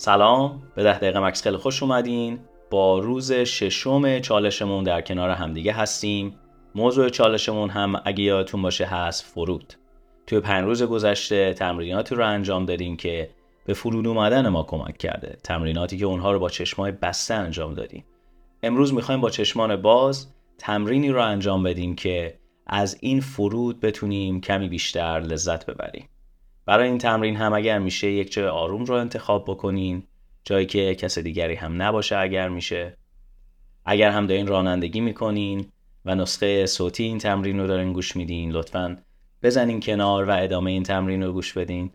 سلام. به ده دقیقه مکس خیلی خوش اومدین. با روز ششم چالشمون در کنار همدیگه هستیم. موضوع چالشمون هم اگه یادتون باشه هست فرود. توی پنج روز گذشته تمریناتی رو انجام دادیم که به فرود اومدن ما کمک کرده. تمریناتی که اونها رو با چشمای بسته انجام دادیم. امروز می‌خوایم با چشمان باز تمرینی رو انجام بدیم که از این فرود بتونیم کمی بیشتر لذت ببریم. برای این تمرین هم اگر میشه یک جای آروم رو انتخاب بکنین جایی که کس دیگری هم نباشه اگر میشه. اگر هم دارین رانندگی می‌کنین و نسخه صوتی این تمرین رو دارین گوش میدین لطفا بزنین کنار و ادامه این تمرین رو گوش بدین.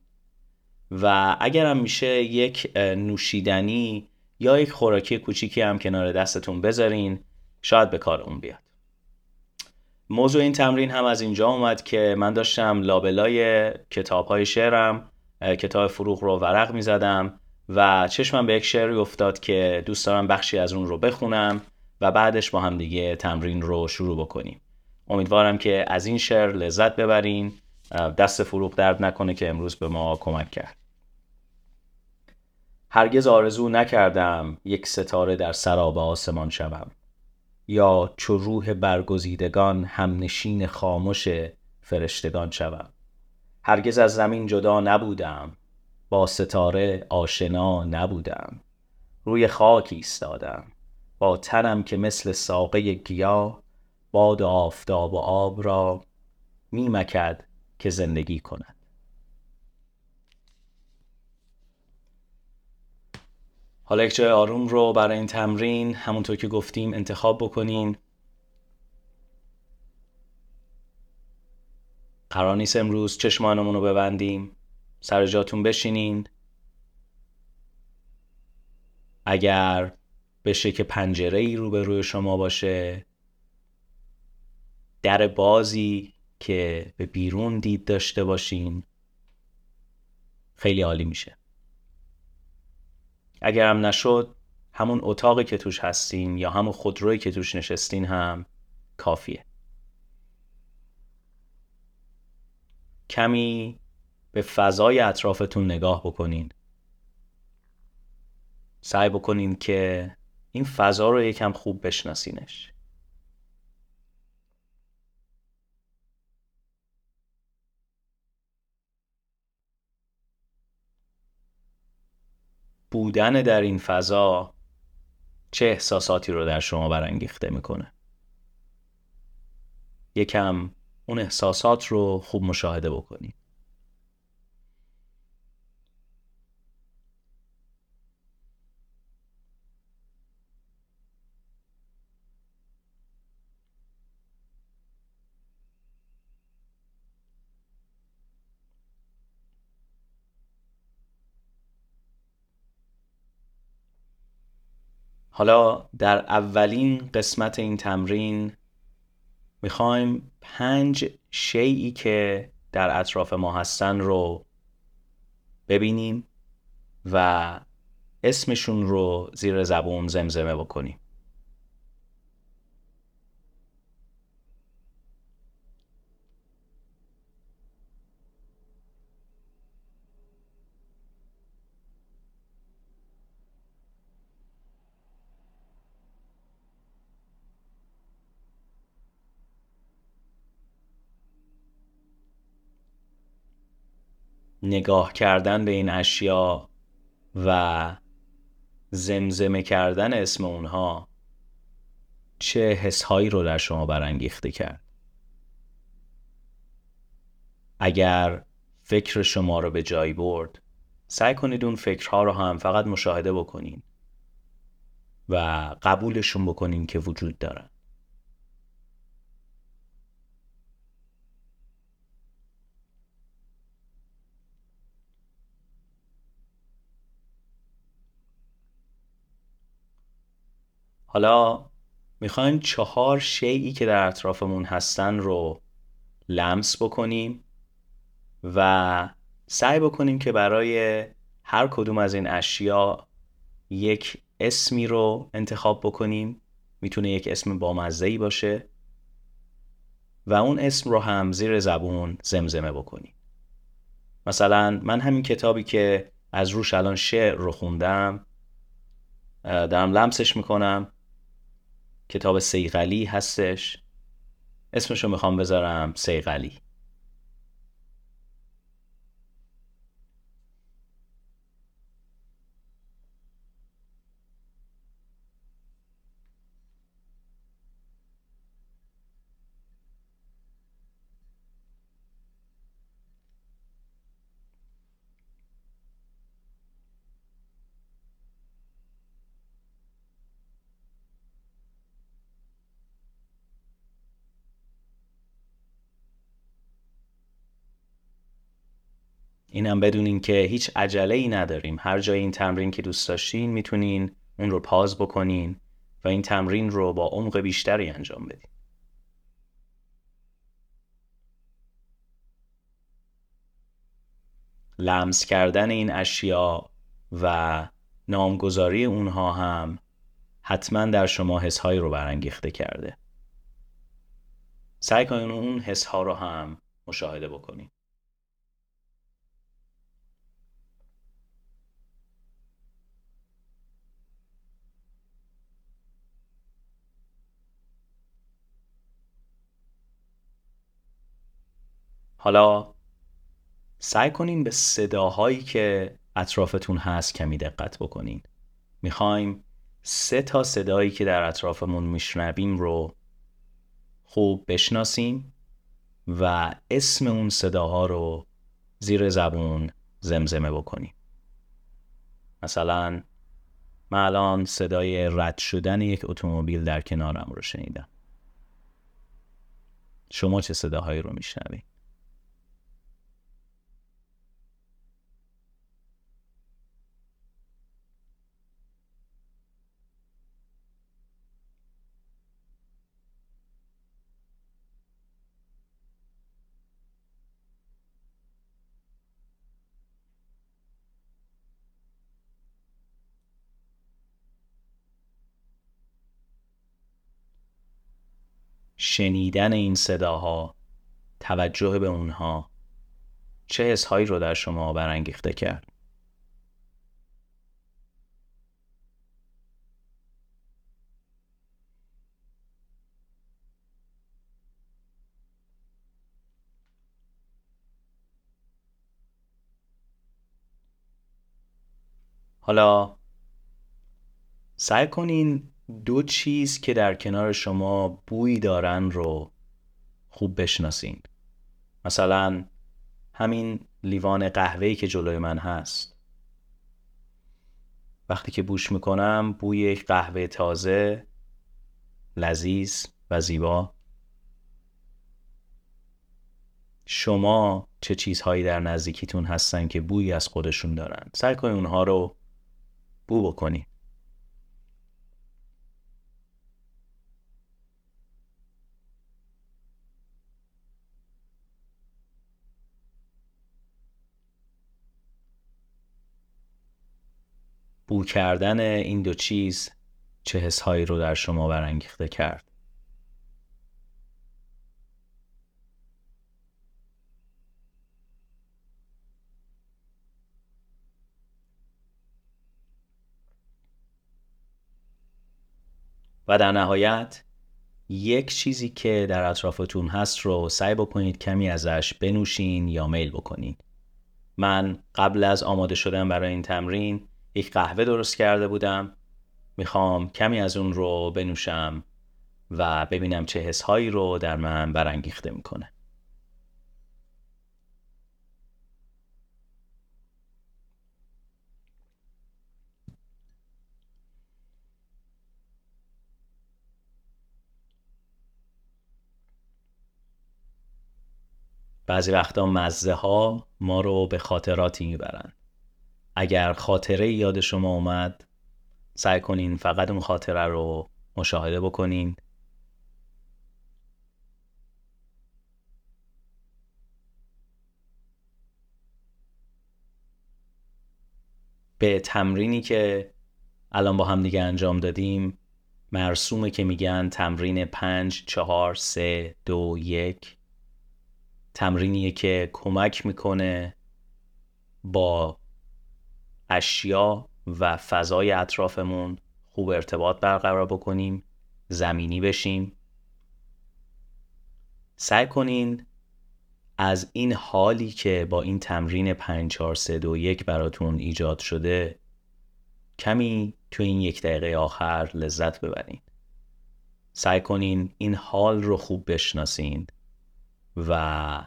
و اگر هم میشه یک نوشیدنی یا یک خوراکی کوچیکی هم کنار دستتون بذارین شاید به کار اون بیاد. موضوع این تمرین هم از اینجا اومد که من داشتم لابلای کتاب های شعرم کتاب فروغ رو ورق می زدم و چشمم به یک شعری افتاد که دوست دارم بخشی از اون رو بخونم و بعدش با هم دیگه تمرین رو شروع بکنیم. امیدوارم که از این شعر لذت ببرین. دست فروغ درد نکنه که امروز به ما کمک کرد. هرگز آرزو نکردم یک ستاره در سراب آسمان شوم. یا چو روح برگزیدگان همنشین خاموش فرشتگان شوم. هرگز از زمین جدا نبودم با ستاره آشنا نبودم. روی خاک ایستادم با تنم که مثل ساقه گیاه باد و آفتاب و آب را میمکد که زندگی کند. حالا یک جای آروم رو برای این تمرین همونطور که گفتیم انتخاب بکنین. قرار نیست امروز چشمانمون رو ببندیم. سر جاتون بشینین. اگر بشه که پنجره ای رو به روی شما باشه در بازی که به بیرون دید داشته باشین خیلی عالی میشه. اگر هم نشد همون اتاقی که توش هستین یا همون خودروی که توش نشستین هم کافیه. کمی به فضای اطرافتون نگاه بکنین. سعی بکنین که این فضا رو یکم خوب بشناسینش. بودن در این فضا چه احساساتی رو در شما برانگیخته می‌کنه؟ یکم اون احساسات رو خوب مشاهده بکنید. حالا در اولین قسمت این تمرین می‌خوایم پنج شیعی که در اطراف ما هستن رو ببینیم و اسمشون رو زیر زبون زمزمه بکنیم. نگاه کردن به این اشیا و زمزمه کردن اسم اونها چه حسهایی رو در شما برانگیخته کرد؟ اگر فکر شما رو به جایی برد سعی کنید اون فکرها رو هم فقط مشاهده بکنین و قبولشون بکنین که وجود دارن. حالا می‌خوایم چهار شیعی که در اطرافمون هستن رو لمس بکنیم و سعی بکنیم که برای هر کدوم از این اشیا یک اسمی رو انتخاب بکنیم. می‌تونه یک اسم بامزهی باشه و اون اسم رو هم زیر زبون زمزمه بکنیم. مثلا من همین کتابی که از روش الان شعر رو خوندم دارم لمسش می‌کنم. کتاب سیغلی هستش. اسمشو می‌خوام بذارم سیغلی. اینم بدونین که هیچ عجله ای نداریم. هر جای این تمرین که دوست داشتین می‌تونین اون رو پاز بکنین و این تمرین رو با عمق بیشتری انجام بدین. لمس کردن این اشیا و نامگذاری اونها هم حتما در شما حسهایی رو برانگیخته کرده. سعی کنین اون حسها رو هم مشاهده بکنین. حالا سعی کنین به صداهایی که اطرافتون هست کمی دقت بکنین. می‌خوایم سه تا صدایی که در اطرافمون میشنویم رو خوب بشناسیم و اسم اون صداها رو زیر زبون زمزمه بکنیم. مثلا من الان صدای رد شدن یک اتومبیل در کنارم رو شنیدم. شما چه صداهایی رو میشنوید شنیدن این صداها توجه به اونها چه حسهایی رو در شما برانگیخته کرد؟ حالا سعی کنین دو چیز که در کنار شما بوی دارن رو خوب بشناسین. مثلا همین لیوان قهوه‌ای که جلوی من هست. وقتی که بوش می‌کنم بوی یک قهوه تازه لذیذ و زیبا. شما چه چیزهایی در نزدیکیتون هستن که بویی از خودشون دارن؟ سعی کنید اونها رو بو بکنید بو کردن این دو چیز چه حسهایی رو در شما برانگیخته کرد؟ و در نهایت یک چیزی که در اطرافتون هست رو سعی بکنید کمی ازش بنوشین یا میل بکنید من قبل از آماده شدن برای این تمرین یک قهوه درست کرده بودم. می‌خوام کمی از اون رو بنوشم و ببینم چه حسهایی رو در من برانگیخته می‌کنه. بعضی وقتا مزه ها ما رو به خاطراتی می‌برند اگر خاطره یاد شما اومد سعی کنین فقط اون خاطره رو مشاهده بکنین. به تمرینی که الان با هم دیگه انجام دادیم مرسومه که میگن تمرین پنج چهار سه دو یک. تمرینیه که کمک می‌کنه با اشیا و فضای اطرافمون خوب ارتباط برقرار بکنیم زمینی بشیم. سعی کنین از این حالی که با این تمرین 5 4 3 2 1 براتون ایجاد شده کمی تو این یک دقیقه آخر لذت ببرین. سعی کنین این حال رو خوب بشناسین و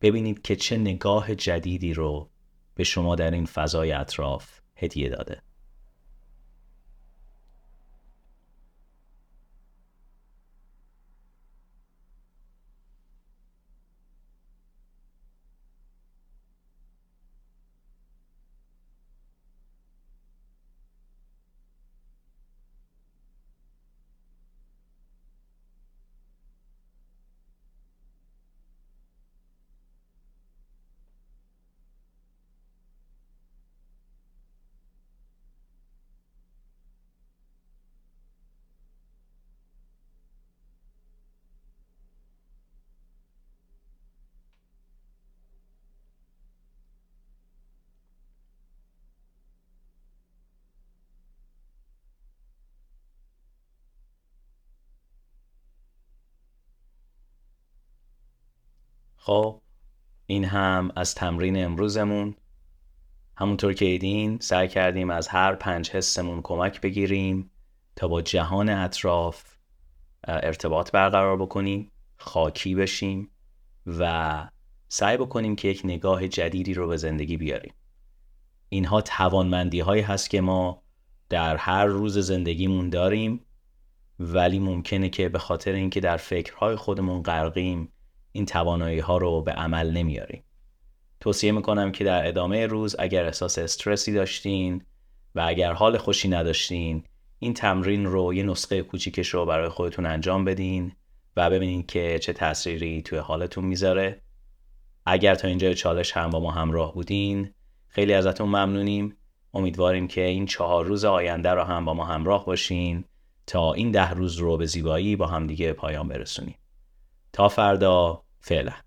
ببینید که چه نگاه جدیدی رو به شما در این فضای اطراف هدیه داده. خب این هم از تمرین امروزمون. همونطور که ایدین سعی کردیم از هر پنج حسمون کمک بگیریم تا با جهان اطراف ارتباط برقرار بکنیم خاکی بشیم و سعی بکنیم که یک نگاه جدیدی رو به زندگی بیاریم. اینها توانمندی هایی هست که ما در هر روز زندگیمون داریم ولی ممکنه که به خاطر اینکه در فکرهای خودمون غرقیم این توانایی ها رو به عمل نمیاریم. توصیه می‌کنم که در ادامه روز اگر احساس استرسی داشتین و اگر حال خوشی نداشتین این تمرین رو یه نسخه کوچیکش رو برای خودتون انجام بدین و ببینین که چه تأثیری توی حالتون می‌ذاره. اگر تا اینجا چالش هم با ما همراه بودین خیلی ازتون ممنونیم. امیدواریم که این چهار روز آینده رو هم با ما همراه باشین تا این ده روز رو به زیبایی با همدیگه پایان برسونیم. تا فردا فعله.